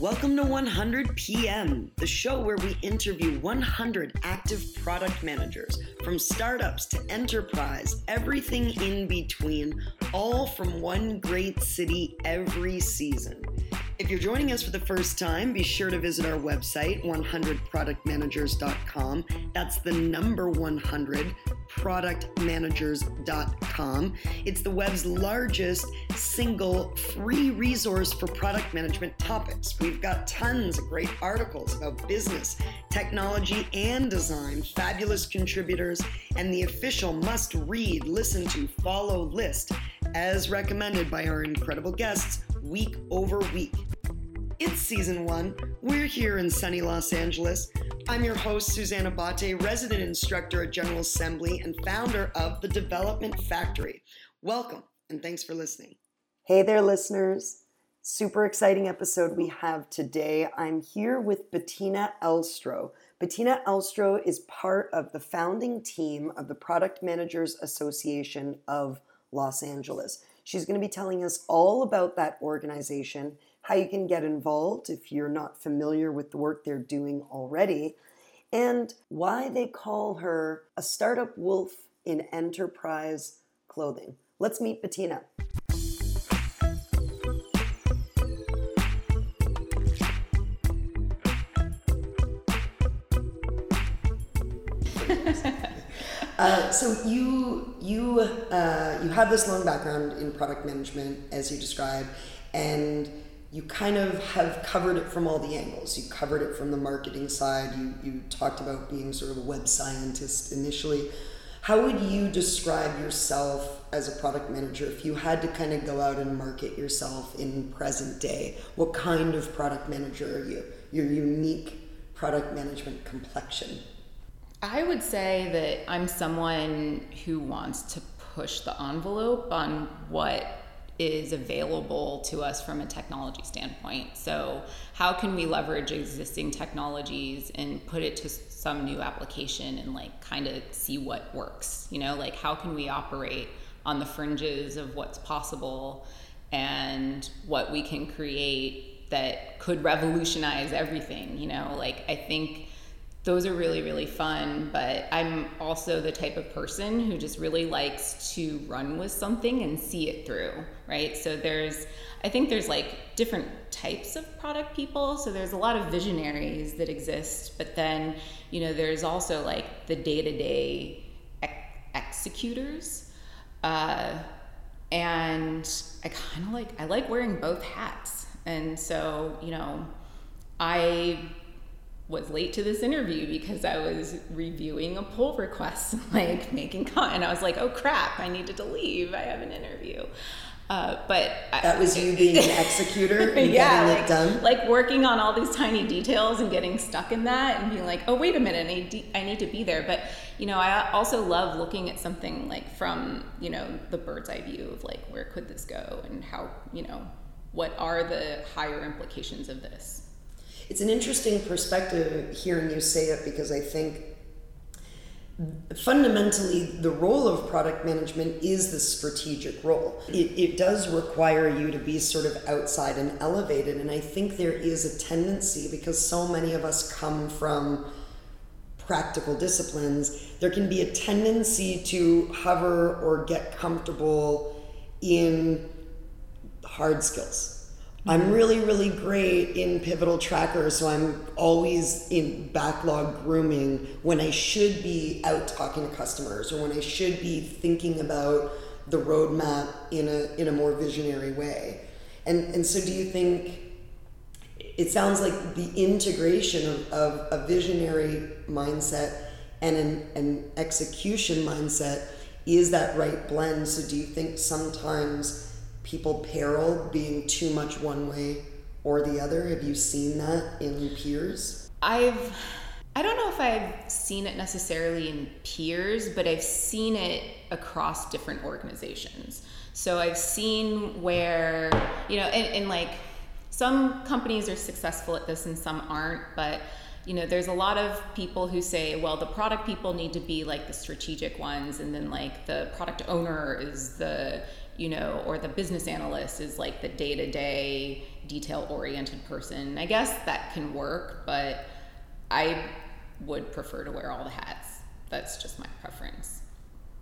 Welcome to 100 PM, the show where we interview 100 active product managers from startups to enterprise, everything in between, all from one great city every season. If you're joining us for the first time, be sure to visit our website, 100productmanagers.com. That's the number 100 productmanagers.com. It's the web's largest single free resource for product management topics. We've got tons of great articles about business, technology, and design, fabulous contributors, and the official must read, listen to, follow list as recommended by our incredible guests week over week. It's season one. We're here in sunny Los Angeles. I'm your host, Susanna Bate, resident instructor at General Assembly and founder of The Development Factory. Welcome and thanks for listening. Hey there, listeners. Super exciting episode we have today. I'm here with Bettina Elstro. Bettina Elstro is part of the founding team of the Product Managers Association of Los Angeles. She's going to be telling us all about that organization how you can get involved if you're not familiar with the work they're doing already, and why they call her a startup wolf in enterprise clothing. Let's meet Bettina. Uh, so you you uh, you have this long background in product management, as you described, and you kind of have covered it from all the angles. You covered it from the marketing side. You, you talked about being sort of a web scientist initially. How would you describe yourself as a product manager if you had to kind of go out and market yourself in present day? What kind of product manager are you? Your unique product management complexion? I would say that I'm someone who wants to push the envelope on what is available to us from a technology standpoint. So, how can we leverage existing technologies and put it to some new application and like kind of see what works? You know, like how can we operate on the fringes of what's possible and what we can create that could revolutionize everything? You know, like I think those are really really fun but i'm also the type of person who just really likes to run with something and see it through right so there's i think there's like different types of product people so there's a lot of visionaries that exist but then you know there's also like the day-to-day executors uh, and i kind of like i like wearing both hats and so you know i was late to this interview because I was reviewing a pull request, like making comment. And I was like, oh crap, I needed to leave. I have an interview. Uh, but that was you being an executor and yeah, getting like, it done. Like working on all these tiny details and getting stuck in that and being like, oh wait a minute, I need, I need to be there. But you know, I also love looking at something like from you know the bird's eye view of like where could this go and how you know what are the higher implications of this it's an interesting perspective hearing you say it because I think fundamentally the role of product management is the strategic role. It, it, does require you to be sort of outside and elevated and i think there is a tendency because so many of us come from practical disciplines there can be a tendency to hover or get comfortable in hard skills I'm really, really great in Pivotal Tracker, so I'm always in backlog grooming when I should be out talking to customers or when I should be thinking about the roadmap in a in a more visionary way. And and so do you think it sounds like the integration of, of a visionary mindset and an, an execution mindset is that right blend. So do you think sometimes people peril being too much one way or the other? Have you seen that in peers? I've I don't know if I've seen it necessarily in peers, but I've seen it across different organizations. So I've seen where, you know, and, and like some companies are successful at this and some aren't, but you know, there's a lot of people who say, well, the product people need to be like the strategic ones, and then like the product owner is the, you know, or the business analyst is like the day to day, detail oriented person. I guess that can work, but I would prefer to wear all the hats. That's just my preference.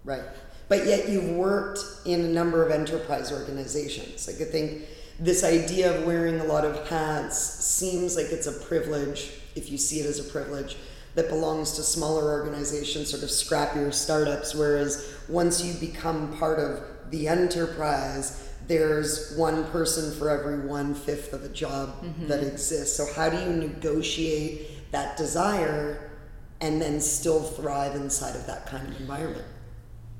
Right. But yet you've worked in a number of enterprise organizations. Like I think this idea of wearing a lot of hats seems like it's a privilege, if you see it as a privilege, that belongs to smaller organizations, sort of scrappier startups. Whereas once you become part of the enterprise, there's one person for every one fifth of a job mm-hmm. that exists. So, how do you negotiate that desire and then still thrive inside of that kind of environment?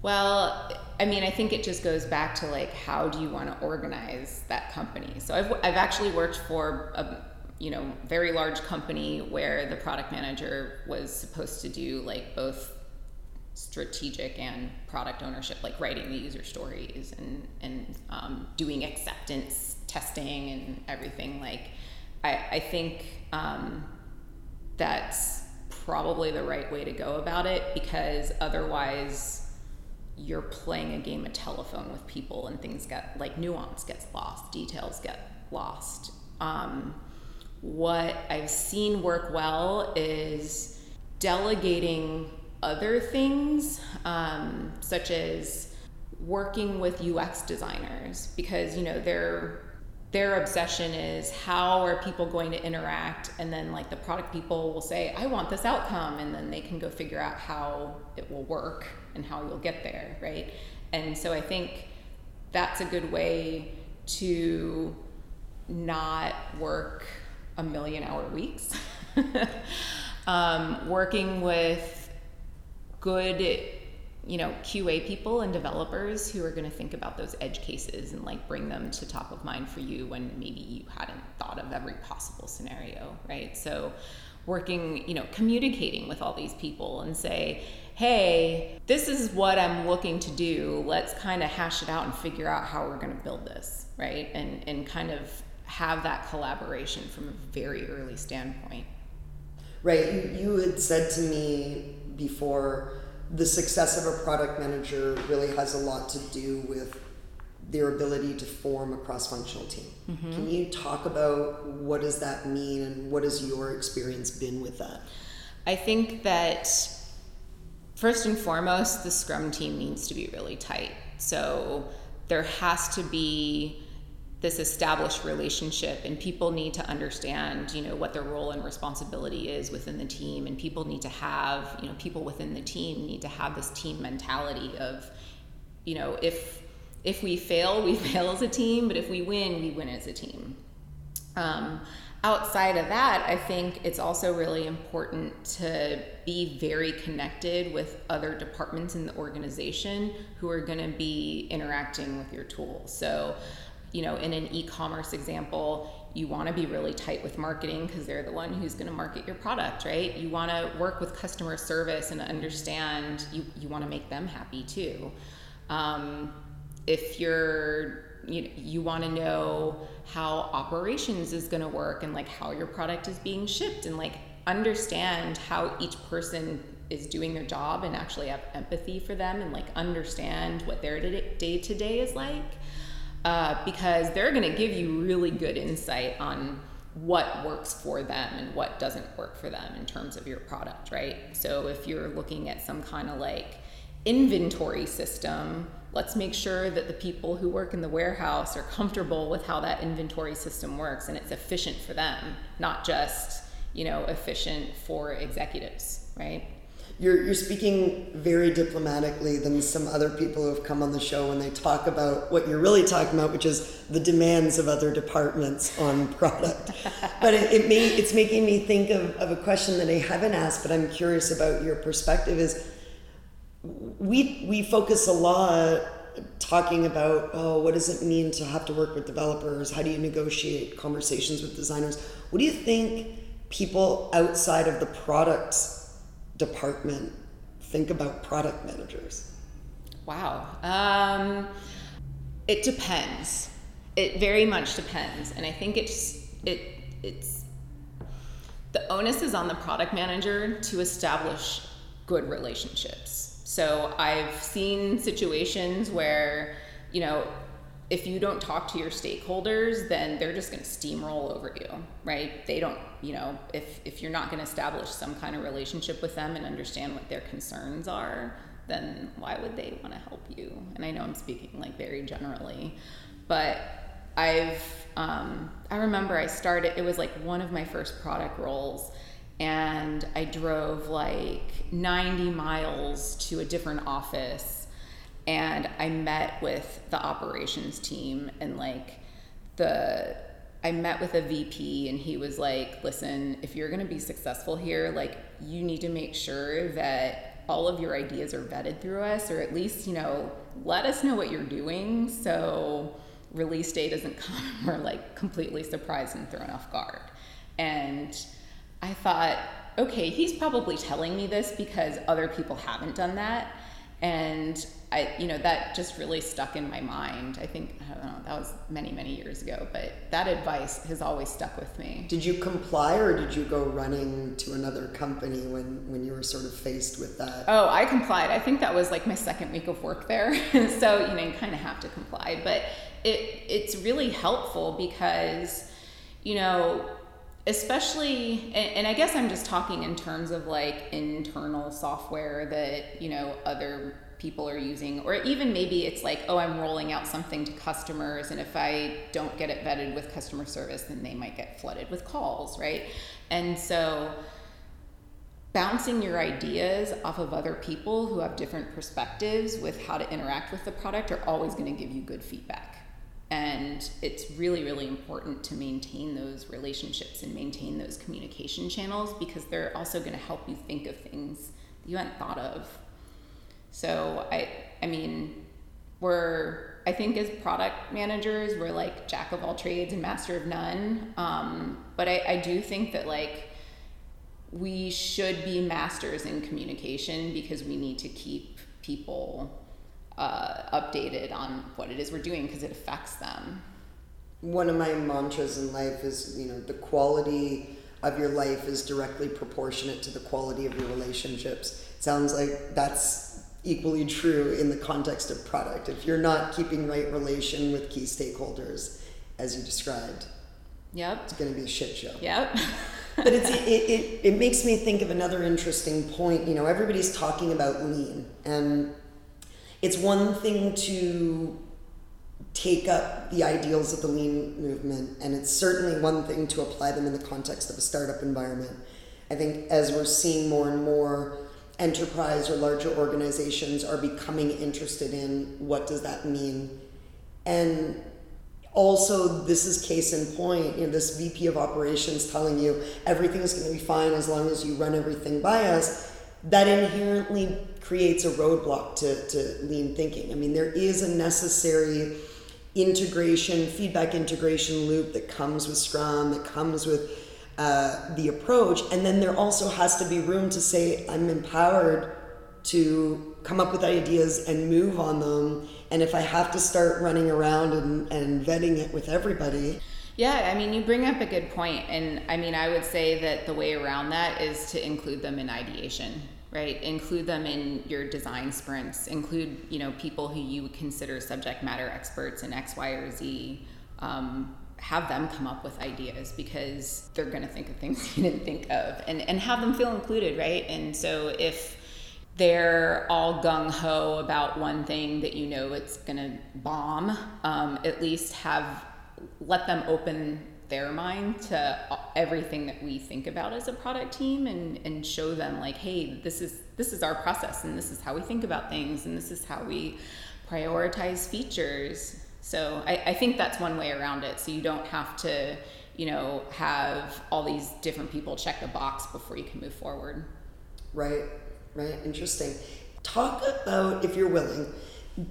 Well, I mean, I think it just goes back to like, how do you want to organize that company? So I've, I've actually worked for a, you know, very large company where the product manager was supposed to do like both strategic and product ownership, like writing the user stories and, and um, doing acceptance testing and everything. Like, I, I think um, that's probably the right way to go about it because otherwise you're playing a game of telephone with people and things get like nuance gets lost details get lost um, what i've seen work well is delegating other things um, such as working with ux designers because you know they're their obsession is how are people going to interact and then like the product people will say i want this outcome and then they can go figure out how it will work and how you'll get there right? And so i think that's a good way to not work a million hour weeks. Um, working with good you know qa people and developers who are going to think about those edge cases and like bring them to top of mind for you when maybe you hadn't thought of every possible scenario right? So working you know communicating with all these people and say hey this is what i'm looking to do. Let's kind of hash it out and figure out how we're going to build this right? And and kind of have that collaboration from a very early standpoint. Right. You, you had said to me before the success of a product manager really has a lot to do with their ability to form a cross-functional team. Mm-hmm. Can you talk about what does that mean and what has your experience been with that? I think that first and foremost, the Scrum team needs to be really tight. So there has to be this established relationship and people need to understand you know what their role and responsibility is within the team. And people need to have you know people within the team need to have this team mentality of you know if if we fail we fail as a team but if we win we win as a team. Um, outside of that i think it's also really important to be very connected with other departments in the organization who are going to be interacting with your tool so you know, in an e-commerce example, you want to be really tight with marketing because they're the one who's going to market your product, right? You want to work with customer service and understand you, you want to make them happy too. Um, if you're you, you want to know how operations is going to work and like how your product is being shipped and like understand how each person is doing their job and actually have empathy for them and like understand what their day to day is like uh, because they're going to give you really good insight on what works for them and what doesn't work for them in terms of your product, right? So if you're looking at some kind of like inventory system, let's make sure that the people who work in the warehouse are comfortable with how that inventory system works and it's efficient for them, not just, you know, efficient for executives, right? You're, you're speaking very diplomatically than some other people who have come on the show when they talk about what you're really talking about, which is the demands of other departments on product. but it, it may, it's making me think of, of a question that I haven't asked, but I'm curious about your perspective is we, we focus a lot talking about, oh, what does it mean to have to work with developers? How do you negotiate conversations with designers? What do you think people outside of the products department think about product managers? Wow. Um, it depends. It very much depends, and I think it's it it's the onus is on the product manager to establish good relationships. So I've seen situations where you know, if you don't talk to your stakeholders, then they're just going to steamroll over you, right? They don't, you know, if if you're not going to establish some kind of relationship with them and understand what their concerns are, then why would they want to help you? And I know I'm speaking like very generally, but I've um, I remember I started. It was like one of my first product roles, and I drove like 90 miles to a different office and I met with the operations team and like the I met with a VP and he was like, "Listen, if you're going to be successful here, like you need to make sure that all of your ideas are vetted through us or at least, you know, let us know what you're doing so release day doesn't come we're like completely surprised and thrown off guard." And I thought, "Okay, he's probably telling me this because other people haven't done that." And I, you know, that just really stuck in my mind. I think, I don't know, that was many, many years ago, but that advice has always stuck with me. Did you comply or did you go running to another company when, when you were sort of faced with that? Oh, I complied. I think that was like my second week of work there. so, you know, you kind of have to comply, but it, it's really helpful because, you know, especially and, and, i guess i'm just talking in terms of like internal software that you know other people are using or even maybe it's like oh i'm rolling out something to customers and if i don't get it vetted with customer service then they might get flooded with calls right? And so bouncing your ideas off of other people who have different perspectives with how to interact with the product are always going to give you good feedback. And it's really really important to maintain those relationships and maintain those communication channels because they're also going to help you think of things you hadn't thought of so I I mean we're I think as product managers we're like jack of all trades and master of none. Um, but I, I do think that like we should be masters in communication because we need to keep people uh, updated on what it is we're doing because it affects them. One of my mantras in life is, you know, the quality of your life is directly proportionate to the quality of your relationships. Sounds like that's equally true in the context of product. If you're not keeping right relation with key stakeholders, as you described, yep, it's going to be a shit show. Yep. but it's, it, it, it makes me think of another interesting point. You know, everybody's talking about lean, and it's one thing to take up the ideals of the lean movement, and it's certainly one thing to apply them in the context of a startup environment. I think as we're seeing more and more enterprise or larger organizations are becoming interested in what does that mean? And also this is case in point you know this vp of operations telling you everything's going to be fine as long as you run everything by us that inherently creates a roadblock to, to lean thinking. I mean there is a necessary integration feedback integration loop that comes with scrum that comes with uh, the approach. And then there also has to be room to say, I'm empowered to come up with ideas and move on them. And if I have to start running around and, and vetting it with everybody. Yeah, I mean, you bring up a good point. And I mean, I would say that the way around that is to include them in ideation right include them in your design sprints include you know people who you would consider subject matter experts in x y or z um, have them come up with ideas because they're going to think of things you didn't think of and, and have them feel included, right? And so if they're all gung ho about one thing that you know it's going to bomb, um, at least have let them open their mind to everything that we think about as a product team and, and show them like hey this is this is our process and this is how we think about things and this is how we prioritize features so I, I think that's one way around it. So you don't have to, you know, have all these different people check the box before you can move forward. Right, right. Interesting. Talk about, if you're willing,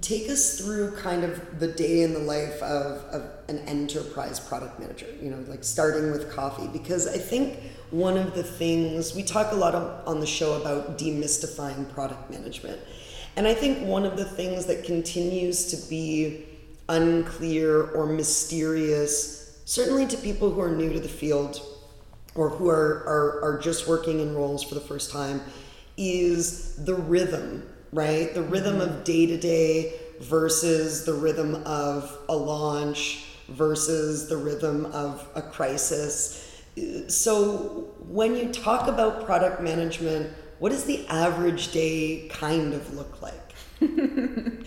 take us through kind of the day in the life of, of an enterprise product manager, you know, like starting with coffee. Because I think one of the things we talk a lot on the show about demystifying product management. And I think one of the things that continues to be unclear or mysterious, certainly to people who are new to the field or who are, are, are just working in roles for the first time, is the rhythm, right? The rhythm of day to day versus the rhythm of a launch versus the rhythm of a crisis. So, when you talk about product management, what does the average day kind of look like?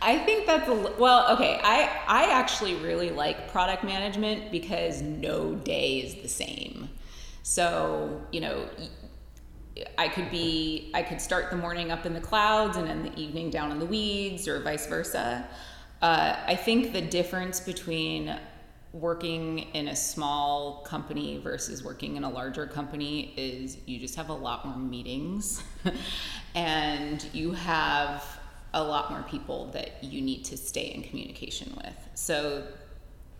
I think that's a well, okay. I I actually really like product management because no day is the same. So, you know, I could be I could start the morning up in the clouds and then the evening down in the weeds or vice versa. Uh, I think the difference between working in a small company versus working in a larger company is you just have a lot more meetings and you have a lot more people that you need to stay in communication with. So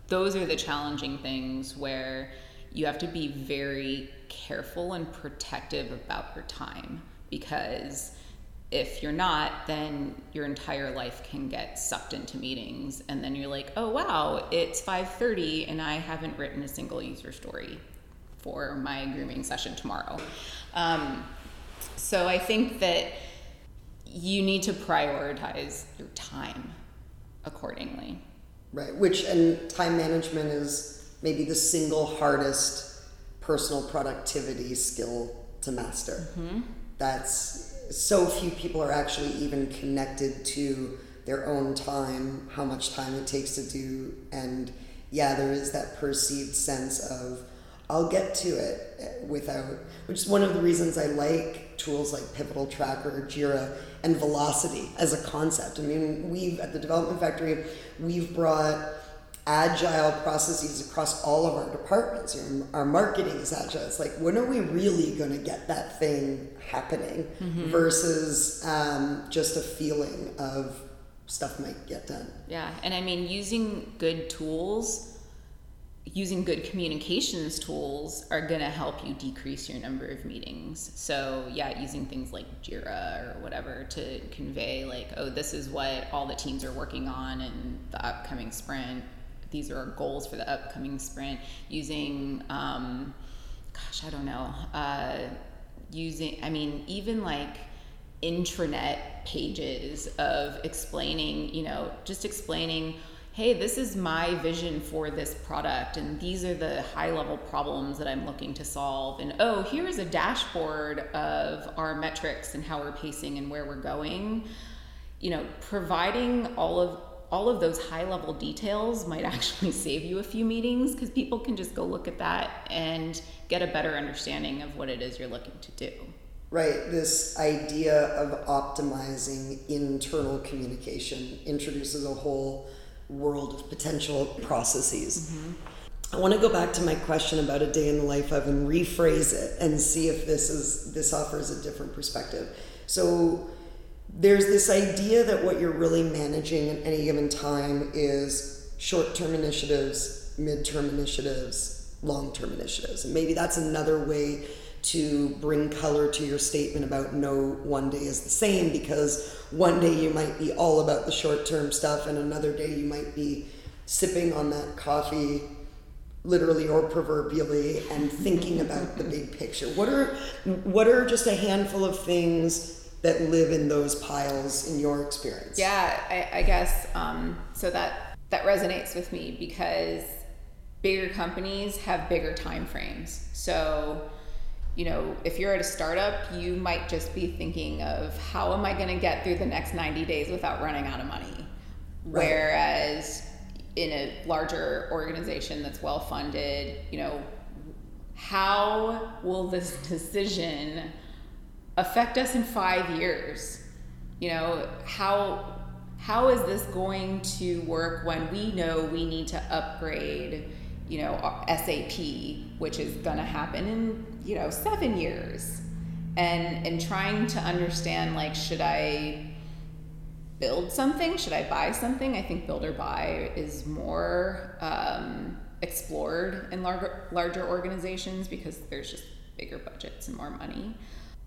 those are the challenging things where you have to be very careful and protective about your time because if you're not then your entire life can get sucked into meetings and then you're like oh wow it's 5.30 and i haven't written a single user story for my grooming session tomorrow um, so i think that you need to prioritize your time accordingly. Right, which and time management is maybe the single hardest personal productivity skill to master. Mm-hmm. That's so few people are actually even connected to their own time, how much time it takes to do, and yeah, there is that perceived sense of I'll get to it without, which is one of the reasons I like tools like Pivotal Tracker Jira and velocity as a concept. I mean, we've at the Development Factory, we've brought agile processes across all of our departments. Our marketing is agile. It's like, when are we really going to get that thing happening mm-hmm. versus um, just a feeling of stuff might get done? Yeah. And I mean, using good tools using good communications tools are going to help you decrease your number of meetings. So, yeah, using things like Jira or whatever to convey, like, oh, this is what all the teams are working on in the upcoming sprint. These are our goals for the upcoming sprint. Using, um, gosh, I don't know, uh, using, I mean, even like, intranet pages of explaining, you know, just explaining hey, this is my vision for this product, and these are the high level problems that I'm looking to solve. And oh, here's a dashboard of our metrics and how we're pacing and where we're going. You know, providing all of all of those high level details might actually save you a few meetings because people can just go look at that and get a better understanding of what it is you're looking to do. Right, this idea of optimizing internal communication introduces a whole world of potential processes. Mm-hmm. I want to go back to my question about a day in the life of and rephrase it and see if this is this offers a different perspective. So there's this idea that what you're really managing at any given time is short-term initiatives, mid-term initiatives, long-term initiatives. And maybe that's another way to bring color to your statement about no one day is the same because one day you might be all about the short term stuff and another day you might be sipping on that coffee literally or proverbially and thinking about the big picture. What are what are just a handful of things that live in those piles in your experience? Yeah i, I guess um, so that that resonates with me because bigger companies have bigger time frames. So you know, if you're at a startup, you might just be thinking of how am I going to get through the next 90 days without running out of money? Right. Whereas in a larger organization that's well funded, you know, how will this decision affect us in five years? You know, how how is this going to work when we know we need to upgrade, you know, SAP, which is going to happen in you know seven years and and trying to understand like should i build something? Should i buy something? I think build or buy is more um, explored in larger larger organizations because there's just bigger budgets and more money.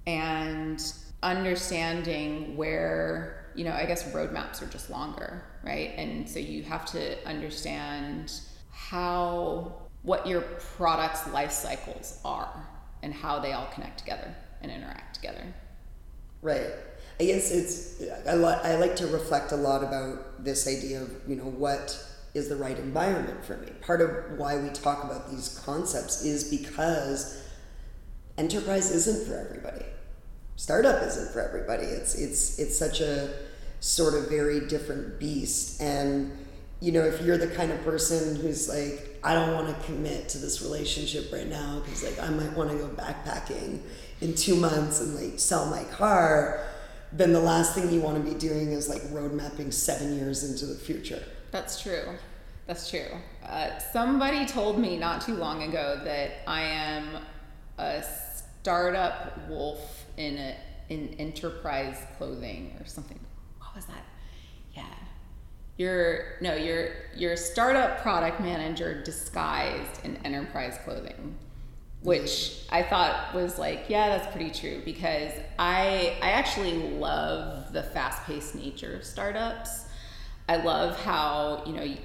And understanding where you know i guess roadmaps are just longer right? And so you have to understand how what your product's life cycles are and how they all connect together and interact together. Right. I guess it's I, li- I like to reflect a lot about this idea of you know what is the right environment for me. Part of why we talk about these concepts is because enterprise isn't for everybody. Startup isn't for everybody. It's it's it's such a sort of very different beast and you know, if you're the kind of person who's like, I don't want to commit to this relationship right now because like I might want to go backpacking in two months and like sell my car, then the last thing you want to be doing is like road mapping seven years into the future. That's true. That's true. Uh, somebody told me not too long ago that I am a startup wolf in a in enterprise clothing or something. What was that? You're no, you're you're a startup product manager disguised in enterprise clothing which I thought was like, yeah, that's pretty true because I I actually love the fast-paced nature of startups. I love how you know you,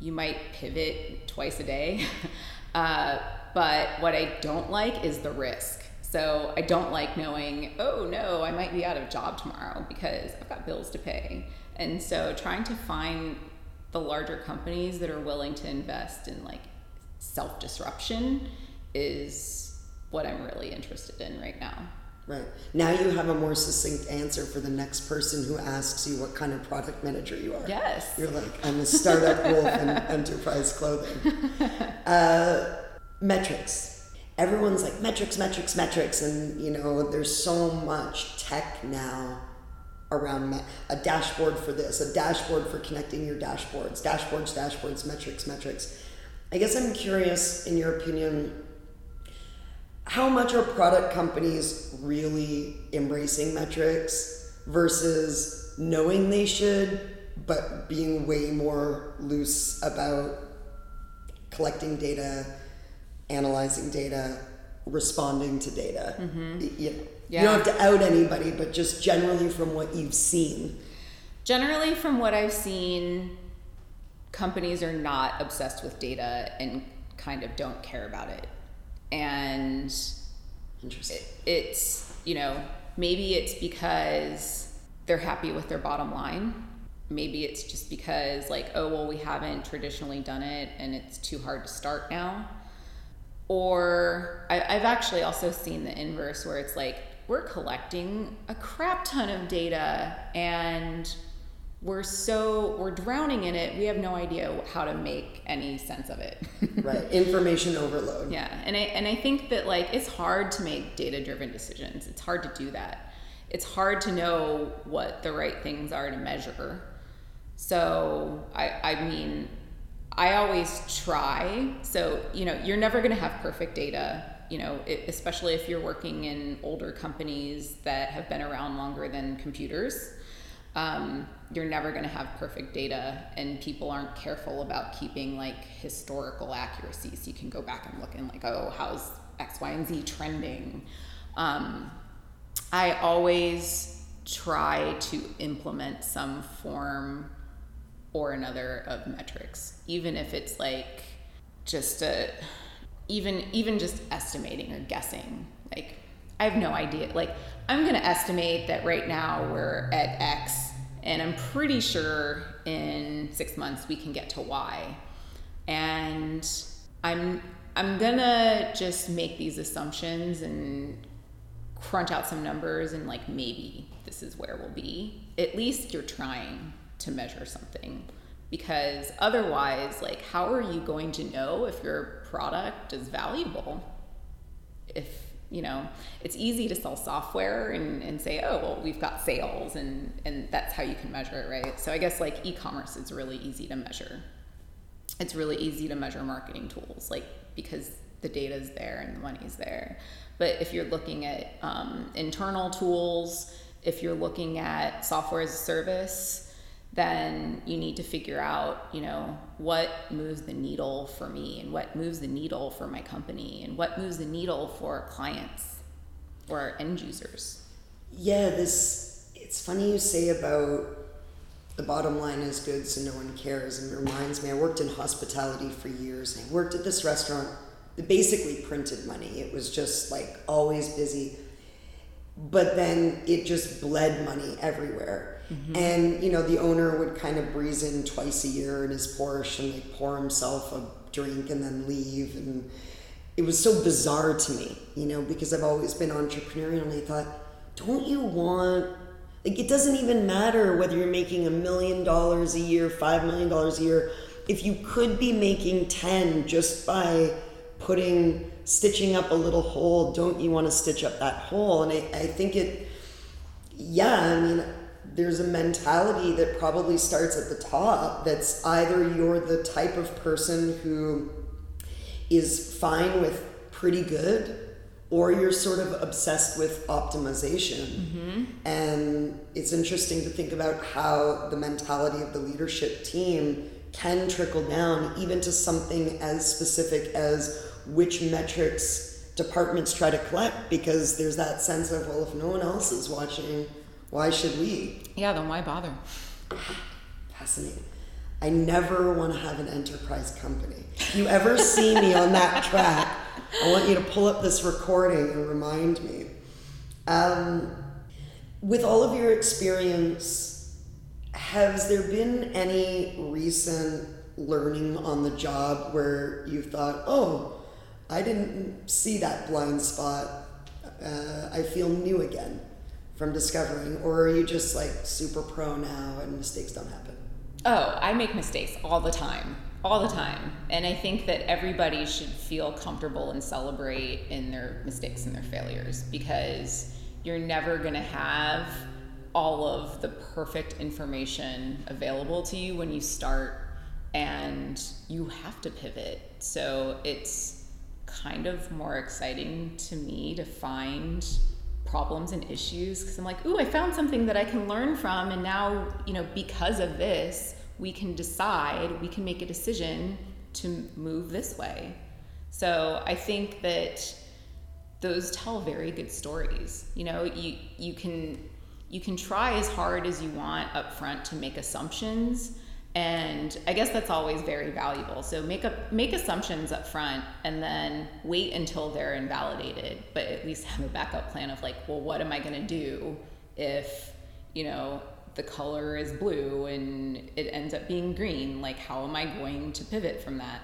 you might pivot twice a day, uh, but what I don't like is the risk. So I don't like knowing, oh no, I might be out of job tomorrow because I've got bills to pay. And so trying to find the larger companies that are willing to invest in like self disruption is what I'm really interested in right now. Right. Now you have a more succinct answer for the next person who asks you what kind of product manager you are. Yes. You're like, I'm a startup wolf in enterprise clothing. Uh, metrics. Everyone's like, metrics, metrics, metrics. And, you know, there's so much tech now around a dashboard for this, a dashboard for connecting your dashboards, dashboards, dashboards, metrics, metrics. I guess I'm curious, in your opinion, how much are product companies really embracing metrics versus knowing they should but being way more loose about collecting data analyzing data responding to data mm-hmm. you, know, yeah. you don't have to out anybody but just generally from what you've seen generally from what i've seen companies are not obsessed with data and kind of don't care about it and Interesting. It, it's you know maybe it's because they're happy with their bottom line maybe it's just because like oh well we haven't traditionally done it and it's too hard to start now or I, i've actually also seen the inverse where it's like we're collecting a crap ton of data and we're so we're drowning in it we have no idea how to make any sense of it. Right information overload. Yeah and i and i think that like it's hard to make data driven decisions. It's hard to do that. It's hard to know what the right things are to measure. So i i mean i always try. So you know you're never going to have perfect data you know it, especially if you're working in older companies that have been around longer than computers um, you're never going to have perfect data and people aren't careful about keeping like historical accuracy so you can go back and look and like oh how's x y and z trending? Um, i always try to implement some form or another of metrics even if it's like just a even even just estimating or guessing like i have no idea like i'm going to estimate that right now we're at x and I'm pretty sure in six months we can get to Y. And I'm I'm gonna just make these assumptions and crunch out some numbers and like maybe this is where we'll be. At least you're trying to measure something because otherwise like how are you going to know if your product is valuable. If you know it's easy to sell software and, and say oh well we've got sales and and that's how you can measure it right? So i guess like e-commerce is really easy to measure. It's really easy to measure marketing tools like because the data is there and the money's there. But if you're looking at um, internal tools if you're looking at software as a service then you need to figure out, you know, what moves the needle for me and what moves the needle for my company and what moves the needle for clients or end users. Yeah, this it's funny you say about the bottom line is good so no one cares and it reminds me I worked in hospitality for years and I worked at this restaurant that basically printed money. It was just like always busy. but then it just bled money everywhere. Mm-hmm. And you know, the owner would kind of breeze in twice a year in his Porsche and like pour himself a drink and then leave and it was so bizarre to me, you know, because I've always been entrepreneurial and I thought, don't you want like it doesn't even matter whether you're making a million dollars a year, five million dollars a year. If you could be making ten just by putting stitching up a little hole, don't you want to stitch up that hole? And I, I think it yeah, I mean there's a mentality that probably starts at the top that's either you're the type of person who is fine with pretty good or you're sort of obsessed with optimization. Mm-hmm. And it's interesting to think about how the mentality of the leadership team can trickle down even to something as specific as which metrics departments try to collect because there's that sense of, well, if no one else is watching, why should we? Yeah, then why bother? Fascinating. I never want to have an enterprise company. If You ever see me on that track? I want you to pull up this recording and remind me. Um, with all of your experience, has there been any recent learning on the job where you thought, oh, I didn't see that blind spot? Uh, I feel new again from discovering, or are you just like super pro now and mistakes don't happen? Oh, I make mistakes all the time all the time. And I think that everybody should feel comfortable and celebrate in their mistakes and their failures because you're never going to have all of the perfect information available to you when you start and you have to pivot. So it's kind of more exciting to me to find problems and issues because I'm like, ooh, I found something that I can learn from. And now, you know, because of this, we can decide, we can make a decision to move this way. So I think that those tell very good stories. You know, you you can you can try as hard as you want up front to make assumptions and I guess that's always very valuable. So make up make assumptions up front and then wait until they're invalidated, but at least have a backup plan of like, well, what am I going to do if, you know, the color is blue and it ends up being green like how am i going to pivot from that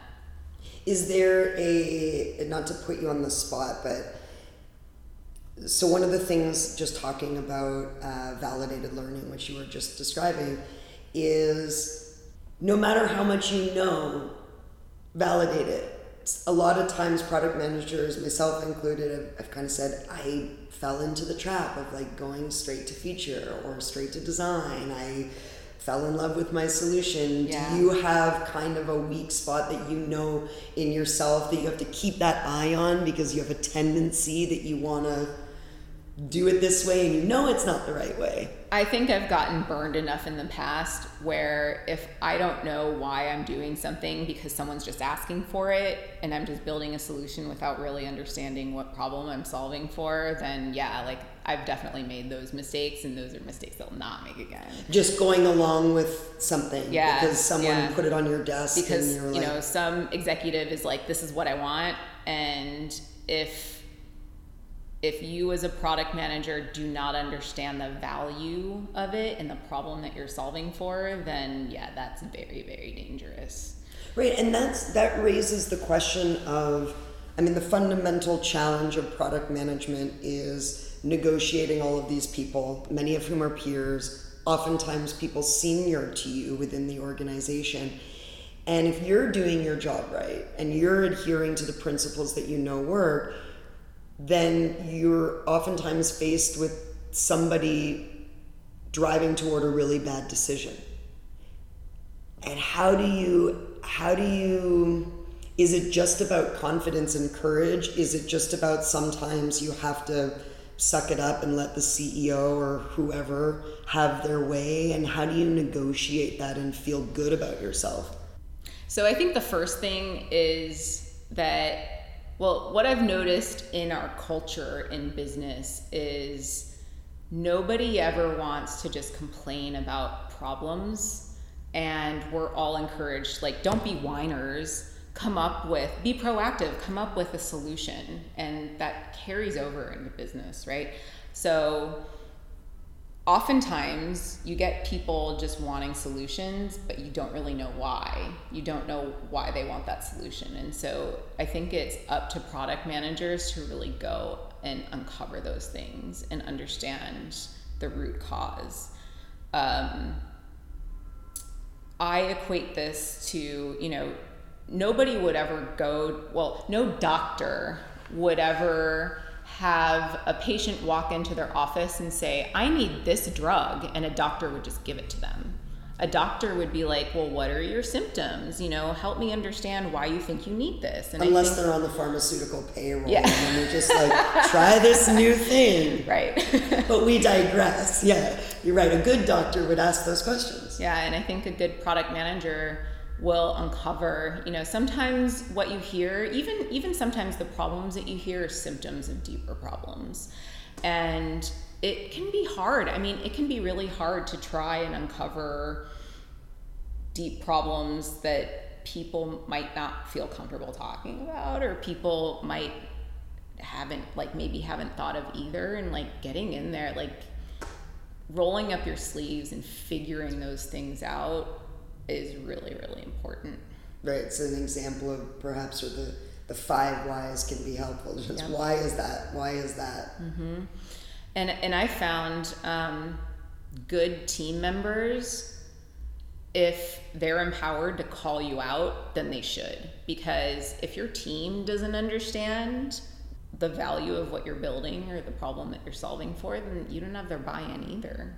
is there a not to put you on the spot but so one of the things just talking about uh, validated learning which you were just describing is no matter how much you know validate it a lot of times product managers myself included have, have kind of said i fell into the trap of like going straight to feature or straight to design. I fell in love with my solution. Yeah. Do you have kind of a weak spot that you know in yourself that you have to keep that eye on because you have a tendency that you want to do it this way and you know it's not the right way? I think I've gotten burned enough in the past where if I don't know why I'm doing something because someone's just asking for it and I'm just building a solution without really understanding what problem I'm solving for, then yeah, like I've definitely made those mistakes and those are mistakes I'll not make again. Just going along with something yeah, because someone yeah. put it on your desk because you like... know some executive is like this is what I want and if if you as a product manager do not understand the value of it and the problem that you're solving for then yeah that's very very dangerous. Right and that's that raises the question of i mean the fundamental challenge of product management is negotiating all of these people many of whom are peers oftentimes people senior to you within the organization. And if you're doing your job right and you're adhering to the principles that you know work then you're oftentimes faced with somebody driving toward a really bad decision. And how do you, how do you, is it just about confidence and courage? Is it just about sometimes you have to suck it up and let the CEO or whoever have their way? And how do you negotiate that and feel good about yourself? So I think the first thing is that well, what I've noticed in our culture in business is nobody ever wants to just complain about problems. And we're all encouraged, like, don't be whiners, come up with, be proactive, come up with a solution. And that carries over into business, right? So oftentimes you get people just wanting solutions, but you don't really know why. You don't know why they want that solution. And so I think it's up to product managers to really go and uncover those things and understand the root cause. Um, I equate this to, you know, nobody would ever go, well, no doctor would ever have a patient walk into their office and say, I need this drug, and a doctor would just give it to them. A doctor would be like, Well, what are your symptoms? You know, help me understand why you think you need this. And Unless think, they're on the pharmaceutical payroll yeah. and they're just like, Try this new thing. Right. but we digress. Yeah, you're right. A good doctor would ask those questions. Yeah, and I think a good product manager will uncover you know sometimes what you hear even even sometimes the problems that you hear are symptoms of deeper problems. And it can be hard. I mean it can be really hard to try and uncover deep problems that people might not feel comfortable talking about or people might haven't like maybe haven't thought of either. And like getting in there like rolling up your sleeves and figuring those things out is really, really important. Right. So an example of perhaps where the, the five whys can be helpful. Just why is that? Why is that? Mm-hmm. And, and I found um, good team members, if they're empowered to call you out, then they should. Because if your team doesn't understand the value of what you're building or the problem that you're solving for, then you don't have their buy in either.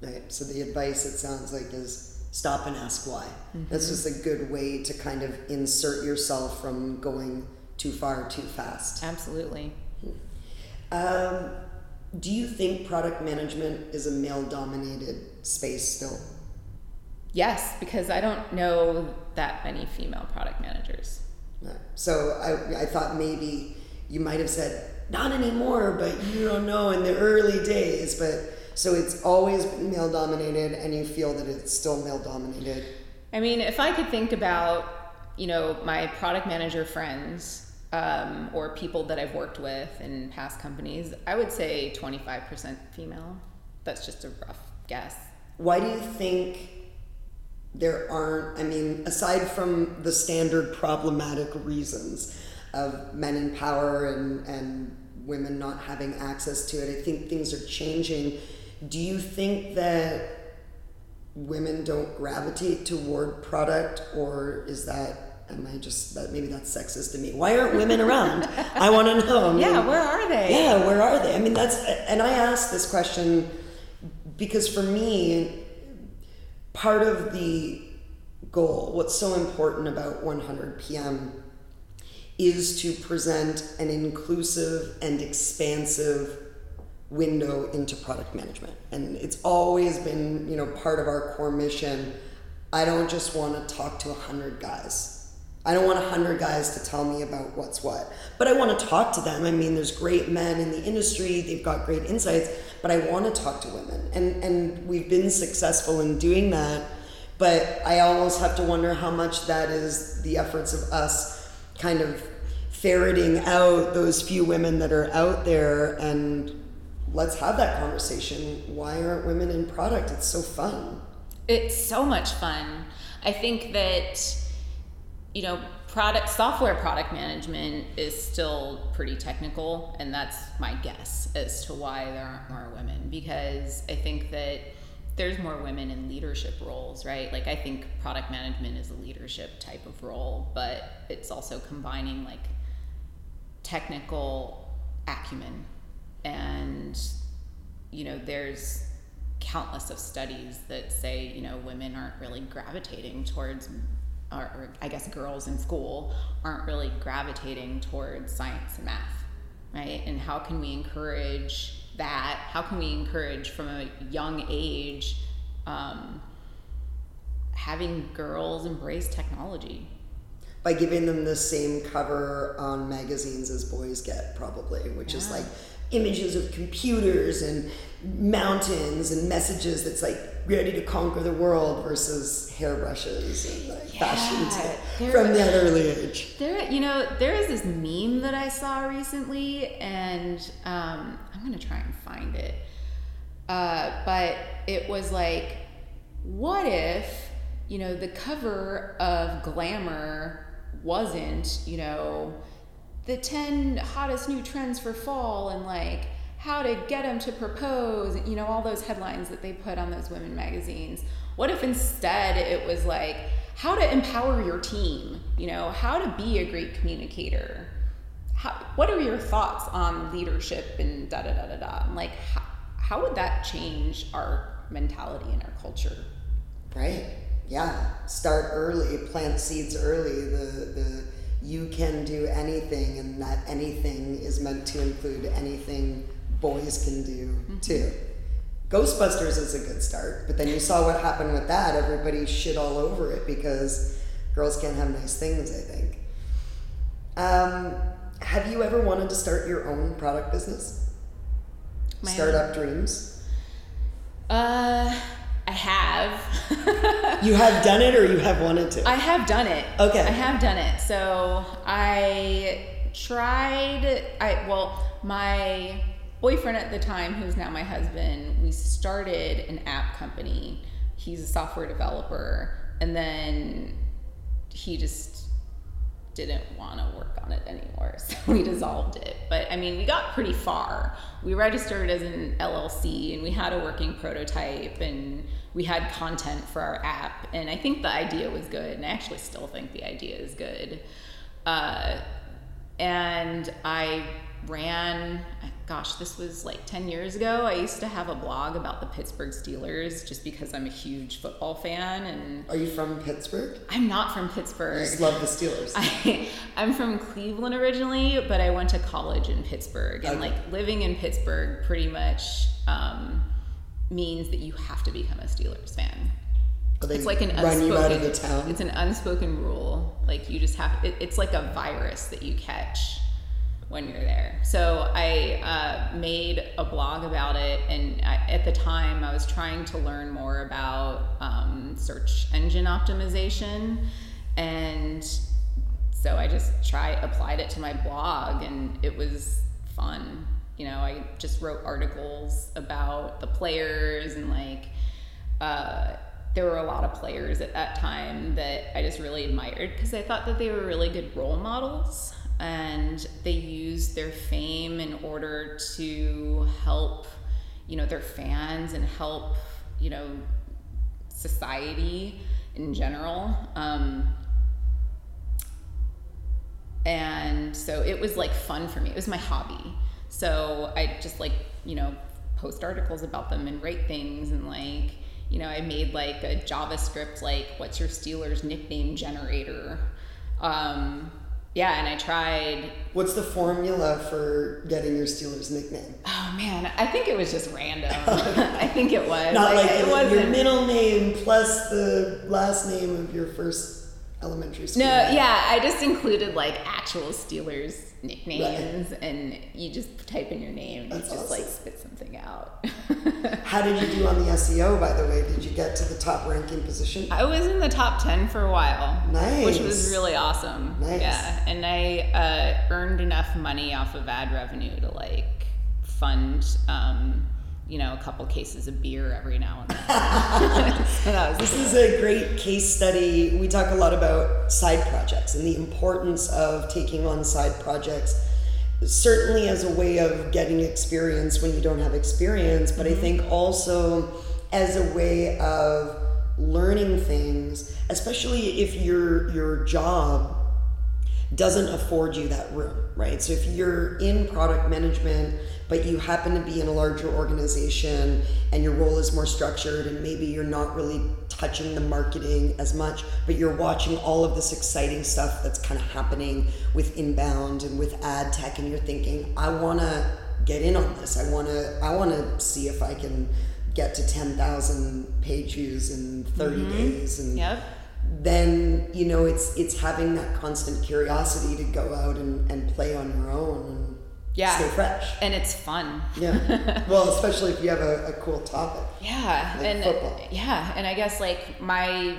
Right. So the advice, it sounds like, is stop and ask why. Mm-hmm. That's just a good way to kind of insert yourself from going too far too fast. Absolutely. Um, do you think product management is a male dominated space still? Yes, because I don't know that many female product managers. So I, I thought maybe you might have said, not anymore, but you don't know in the early days. But so it's always been male dominated, and you feel that it's still male dominated. I mean, if I could think about, you know, my product manager friends um, or people that I've worked with in past companies, I would say 25% female. That's just a rough guess. Why do you think there aren't, I mean, aside from the standard problematic reasons of men in power and, and women not having access to it, I think things are changing do you think that women don't gravitate toward product, or is that am I just that maybe that's sexist to me? Why aren't women around? I want to know. I mean, yeah, where are they? Yeah, where are they? I mean, that's and I ask this question because for me, part of the goal, what's so important about 100 PM is to present an inclusive and expansive window into product management. And it's always been, you know, part of our core mission. I don't just want to talk to a hundred guys. I don't want a hundred guys to tell me about what's what. But I want to talk to them. I mean, there's great men in the industry, they've got great insights, but I want to talk to women. And and we've been successful in doing that. But I almost have to wonder how much that is the efforts of us kind of ferreting out those few women that are out there and let's have that conversation. Why aren't women in product? It's so fun. It's so much fun. I think that, you know, product software product management is still pretty technical, and that's my guess as to why there aren't more women. Because I think that there's more women in leadership roles, right? Like I think product management is a leadership type of role, but it's also combining like technical acumen and you know there's countless of studies that say you know women aren't really gravitating towards or, or, I guess girls in school aren't really gravitating towards science and math, right? And how can we encourage that? How can we encourage from a young age um, having girls embrace technology? By giving them the same cover on magazines as boys get, probably, which yeah. is like images of computers and mountains and messages that's like ready to conquer the world versus hairbrushes and like yeah, fashion from that early age. There, you know, there is this meme that I saw recently, and um, I'm I'm gonna try and find it. Uh, but it was like, what if, you know, the cover of Glamour wasn't, you know, the 10 hottest new trends for fall and like how to get them to propose, you know, all those headlines that they put on those women magazines. What if instead it was like how to empower your team, you know, how to be a great communicator? How, what are your thoughts on leadership and da da da da da? And like, how, how would that change our mentality and our culture? Right. Yeah. Start early, plant seeds early. The, the, you can do anything, and that anything is meant to include anything boys can do mm-hmm. too. Ghostbusters is a good start, but then you saw what happened with that. Everybody shit all over it because girls can't have nice things, I think. Um, have you ever wanted to start your own product business? My Startup own. dreams? Uh, I have. you have done it or you have wanted to? I have done it. Okay. I have done it. So I tried, I, well, my boyfriend at the time, who's now my husband, we started an app company. He's a software developer. And then he just didn't want to work on it anymore. So we dissolved it. But I mean, we got pretty far. We registered as an LLC and we had a working prototype and we had content for our app. And I think the idea was good. And I actually still think the idea is good. Uh, and I ran gosh, this was like 10 years ago. I used to have a blog about the Pittsburgh Steelers just because I'm a huge football fan. And are you from Pittsburgh? I'm not from Pittsburgh. I just love the Steelers. I, I'm from Cleveland originally, but I went to college in Pittsburgh. And okay. like living in Pittsburgh pretty much um, means that you have to become a Steelers fan. It's like an unspoken. It's an unspoken rule. Like you just have. It, it's like a virus that you catch when you're there. So I uh, made a blog about it, and I, at the time I was trying to learn more about um, search engine optimization, and so I just try applied it to my blog, and it was fun. You know, I just wrote articles about the players and like. Uh, there were a lot of players at that time that I just really admired because I thought that they were really good role models and they use their fame in order to help you know their fans and help you know society in general. Um, and so it was like fun for me. It was my hobby. So i just like you know post articles about them and write things and like you know i made like a javascript like what's your steelers nickname generator? Um, yeah, and I tried. What's the formula for getting your Steelers nickname? Oh man, I think it was just random. I think it was. Not like, like it was your middle name plus the last name of your first elementary school. No, yeah, I just included like actual Steelers nicknames right. and you just type in your name and That's you just awesome. like spit something out. How did you do on the SEO by the way? Did you get to the top ranking position? I was in the top 10 for a while. Nice. Which was really awesome. Nice. Yeah. And I uh, earned enough money off of ad revenue to like fund um, you know, a couple cases of beer every now and then. so this is a great case study. We talk a lot about side projects and the importance of taking on side projects, certainly as a way of getting experience when you don't have experience, but mm-hmm. I think also as a way of learning things, especially if your your job doesn't afford you that room, right? So if you're in product management but you happen to be in a larger organization and your role is more structured and maybe you're not really touching the marketing as much but you're watching all of this exciting stuff that's kind of happening with inbound and with ad tech and you're thinking i want to get in on this i want to i want to see if i can get to 10,000 page views in 30 mm-hmm. days and yep. Then you know it's it's having that constant curiosity to go out and, and play on your own yeah. stay fresh. And it's fun. Yeah. well, especially if you have a, a cool topic. Yeah. Like and football. yeah, and I guess like my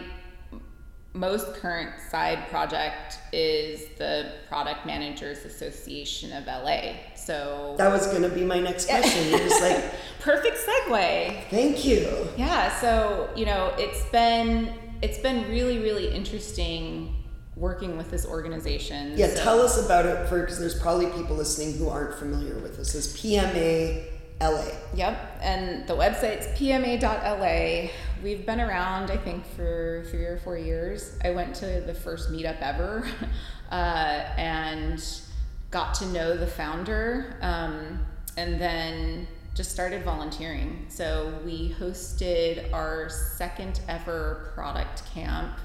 most current side project is the Product Managers Association of LA. So that was going to be my next question. You're just like perfect segue. Thank you. Yeah. So you know, it's been it's been really really interesting working with this organization. Yeah, so, tell us about it for because there's probably people listening who aren't familiar with this. Is PMA LA. Yep, and the website's pma.la. We've been around, I think, for three or four years. I went to the first meetup ever uh, and got to know the founder um, and then just started volunteering. So we hosted our second ever product camp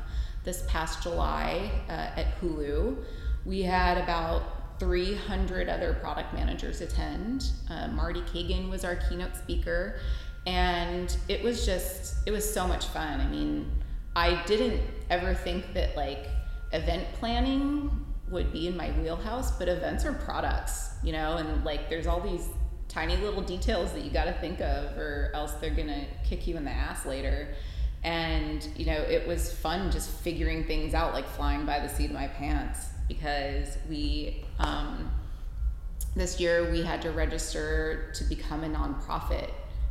this past July uh, at Hulu. We had about 300 other product managers attend. Uh, Marty Cagan was our keynote speaker, and it was just, it was so much fun. I mean, I didn't ever think that like event planning would be in my wheelhouse, but events are products, you know, and like there's all these tiny little details that you got to think of, or else they're gonna kick you in the ass later. And you know it was fun just figuring things out like flying by the seat of my pants because we um, this year we had to register to become a nonprofit.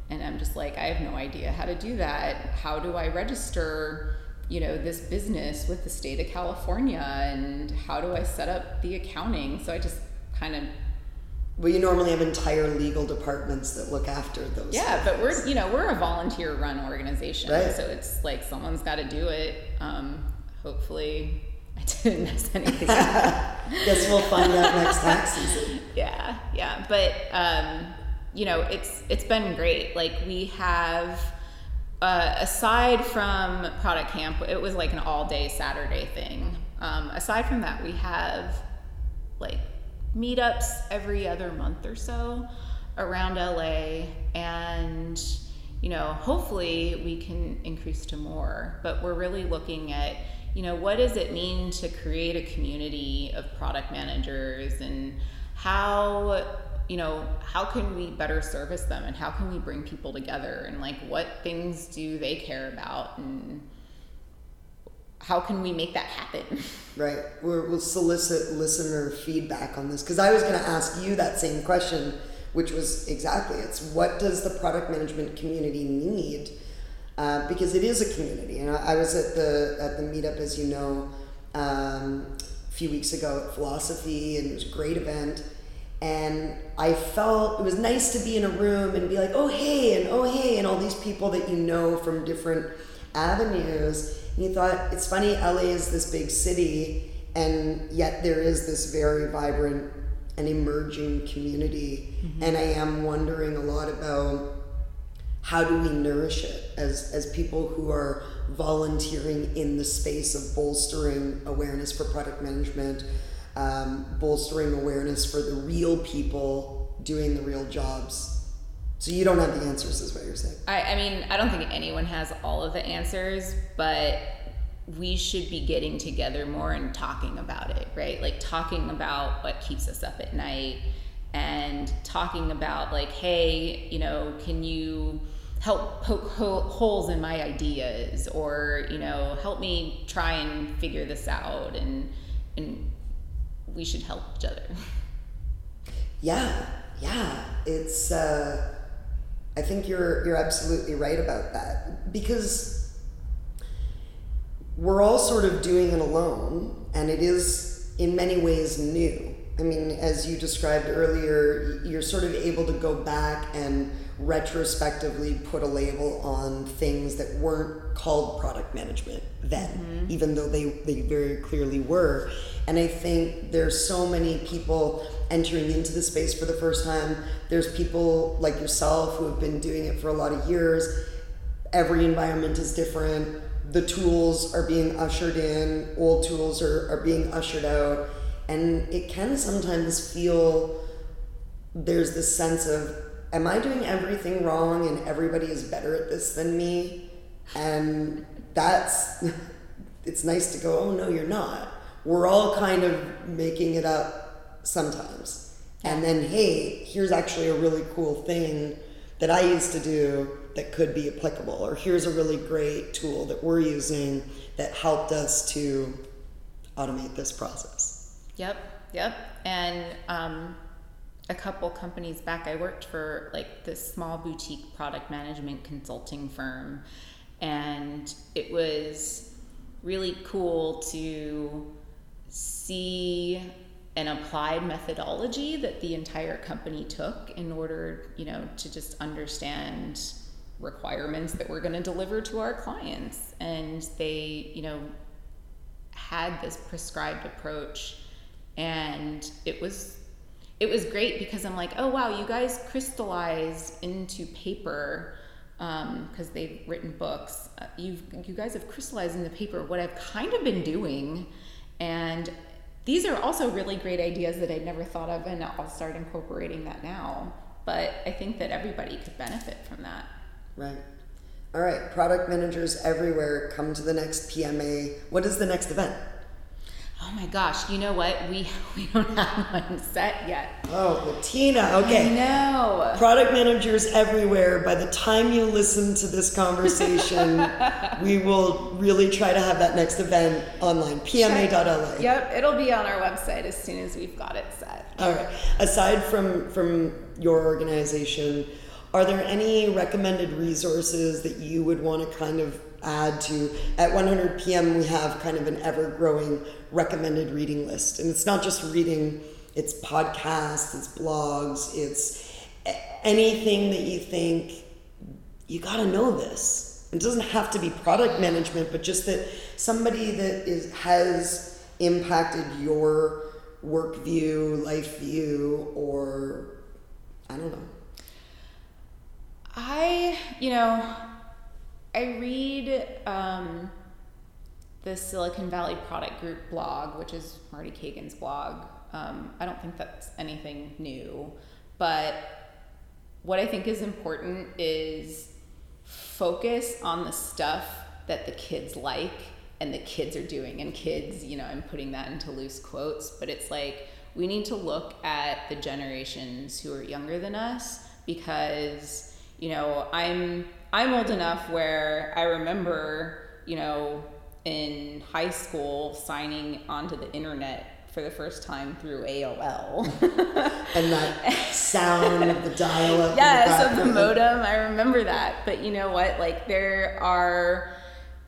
And i'm just like i have no idea how to do that. How do i register you know this business with the state of california? And how do i set up the accounting? So i just kind of well, you normally have entire legal departments that look after those. Yeah, but we're you know we're a volunteer run organization, right. so it's like someone's got to do it. Um, hopefully, I didn't miss anything. Guess we'll find out next tax season. Yeah, yeah, but um, you know it's it's been great. Like we have. Uh, aside from product camp, it was like an all day Saturday thing. Um, aside from that, we have like meetups every other month or so around LA and you know hopefully we can increase to more. But we're really looking at you know what does it mean to create a community of product managers and how you know how can we better service them and how can we bring people together and like what things do they care about and how can we make that happen? Right. we will solicit listener feedback on this because I was going to ask you that same question, which was exactly it's what does the product management community need? Uh, because it is a community, and I, I, was at the at the meetup, as you know, um, a few weeks ago at Philosophy, and it was a great event. And I felt it was nice to be in a room and be like, oh hey, and oh hey, and all these people that you know from different avenues and you thought, it's funny, LA is this big city, and yet there is this very vibrant and emerging community. Mm-hmm. And I am wondering a lot about how do we nourish it as, as people who are volunteering in the space of bolstering awareness for product management, um, bolstering awareness for the real people doing the real jobs so you don't have the answers, is what you're saying. I, I mean, I don't think anyone has all of the answers, but we should be getting together more and talking about it, right? Like talking about what keeps us up at night and talking about like, hey, you know, can you help poke holes in my ideas or, you know, help me try and figure this out and and we should help each other. Yeah. Yeah. It's uh I think you're you're absolutely right about that because we're all sort of doing it alone, and it is in many ways new. I mean, as you described earlier, you're sort of able to go back and retrospectively put a label on things that weren't called product management then, mm-hmm. even though they, they very clearly were. And I think there's so many people entering into the space for the first time. There's people like yourself who have been doing it for a lot of years. Every environment is different. The tools are being ushered in, old tools are, are being ushered out. And it can sometimes feel there's this sense of am I doing everything wrong and everybody is better at this than me? And that's, it's nice to go, oh no, you're not. We're all kind of making it up sometimes. And then, hey, here's actually a really cool thing that I used to do that could be applicable, or here's a really great tool that we're using that helped us to automate this process. Yep, yep. And um, a couple companies back, I worked for like this small boutique product management consulting firm, and it was really cool to see an applied methodology that the entire company took in order, you know, to just understand requirements that we're going to deliver to our clients. And they, you know, had this prescribed approach and it was it was great because I'm like, oh wow, you guys crystallized into paper because um, they've written books. Uh, you've you guys have crystallized into paper what I've kind of been doing, and these are also really great ideas that I'd never thought of, and I'll start incorporating that now. But I think that everybody could benefit from that. Right. All right, product managers everywhere, come to the next PMA. What is the next event? Oh my gosh, you know what? We we don't have one set yet. Oh, Tina, okay. No. Product managers everywhere. By the time you listen to this conversation, we will really try to have that next event online. PMA.la. Yep, it'll be on our website as soon as we've got it set. All right. Aside from from your organization, are there any recommended resources that you would want to kind of add to? At 100 PM, we have kind of an ever growing recommended reading list. And it's not just reading, it's podcasts, it's blogs, it's anything that you think you got to know this. It doesn't have to be product management, but just that somebody that is has impacted your work view, life view, or I don't know. I, you know, I read um, the Silicon Valley Product Group blog, which is Marty Cagan's blog. Um, I don't think that's anything new, but what I think is important is focus on the stuff that the kids like and the kids are doing. And kids, you know, I'm putting that into loose quotes, but it's like we need to look at the generations who are younger than us because you know, I'm I'm old enough where I remember, you know, in high school signing onto the internet for the first time through AOL. and that sound of the dial up. Yes, of the modem. I remember that. But you know what? Like there are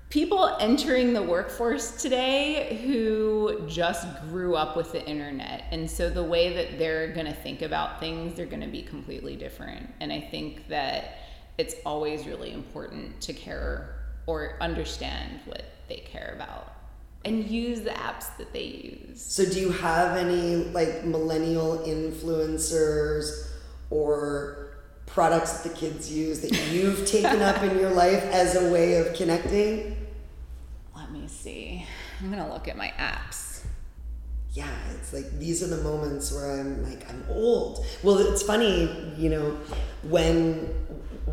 people entering the workforce today who just grew up with the internet. And so the way that they're going to think about things, they're going to be completely different. And I think that it's always really important to care or understand what they care about and use the apps that they use. So do you have any like millennial influencers or products that the kids use that you've taken up in your life as a way of connecting? Let me see. I'm gonna look at my apps. Yeah, it's like these are the moments where I'm like, I'm old. Well, it's funny, you know, when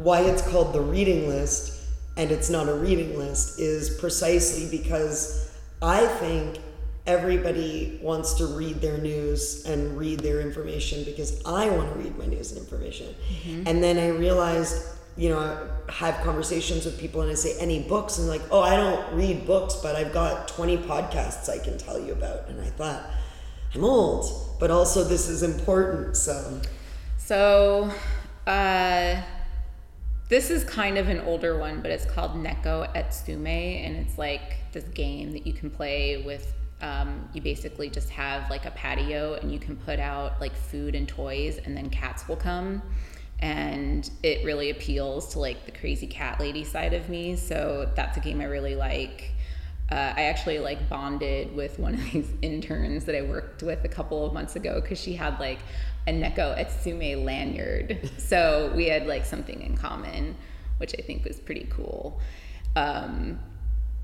why it's called the reading list and it's not a reading list is precisely because I think everybody wants to read their news and read their information because I want to read my news and information. Mm-hmm. And then I realized you know, I have conversations with people and I say, any books? And like, oh, I don't read books, but I've got 20 podcasts I can tell you about. And I thought, I'm old, but also this is important. So, so, uh, this is kind of an older one, but it's called Neko Atsume, and it's like this game that you can play with. Um, you basically just have like a patio, and you can put out like food and toys, and then cats will come and it really appeals to like the crazy cat lady side of me so that's a game i really like uh, i actually like bonded with one of these interns that i worked with a couple of months ago because she had like a neko atsume lanyard. So we had like something in common which i think was pretty cool. Um,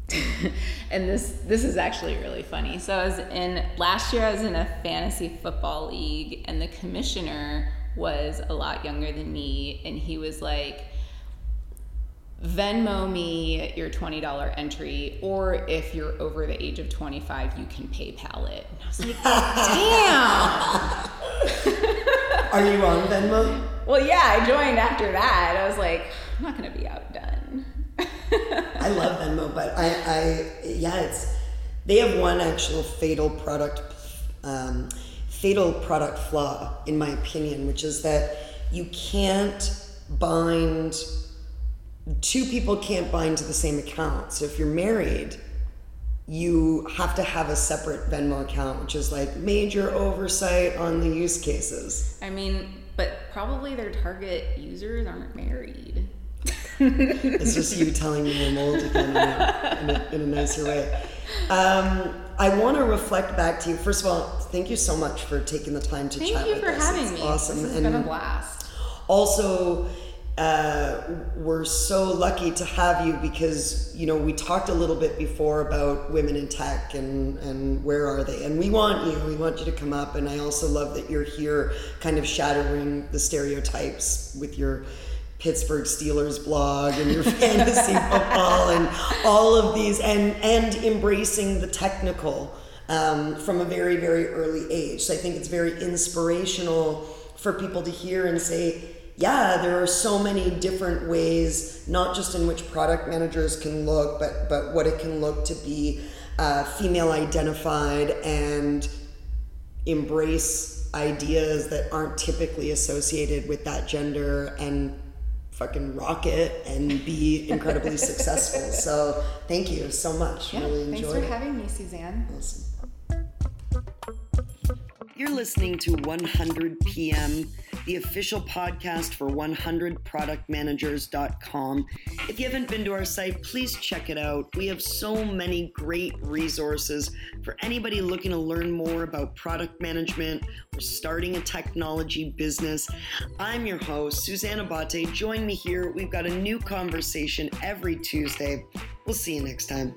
and this this is actually really funny. So i was in last year i was in a fantasy football league and the commissioner was a lot younger than me, and he was like, Venmo me your $20 entry, or if you're over the age of 25, you can PayPal it. And I was like, damn. Are you on Venmo? well, yeah, I joined after that. I was like, I'm not gonna be outdone. I love Venmo, but I, I, yeah, it's they have one actual fatal product, um, fatal product flaw, in my opinion, which is that you can't bind two people can't bind to the same account. So if you're married, you have to have a separate Venmo account, which is like major oversight on the use cases. I mean, but probably their target users aren't married. it's just you telling me I'm old again in a, in a, in a nicer way. Um, I want to reflect back to you. First of all, thank you so much for taking the time to thank chat with us. Thank you for having it's me. Awesome. This has and been a blast. Also, uh, we're so lucky to have you because you know we talked a little bit before about women in tech and and where are they? And we want you. We want you to come up. And I also love that you're here kind of shattering the stereotypes with your Pittsburgh Steelers blog and your fantasy football and all of these and and embracing the technical um, from a very very early age. So I think it's very inspirational for people to hear and say yeah, there are so many different ways, not just in which product managers can look, but but what it can look to be uh, female identified and embrace ideas that aren't typically associated with that gender and fucking rock it and be incredibly successful. So thank you so much. Yeah, really thanks for it. having me, Suzanne. Awesome. You're listening to 100 PM the official podcast for 100productmanagers.com. If you haven't been to our site, please check it out. We have so many great resources for anybody looking to learn more about product management or starting a technology business. I'm your host, Suzanne Abate. Join me here. We've got a new conversation every Tuesday. We'll see you next time.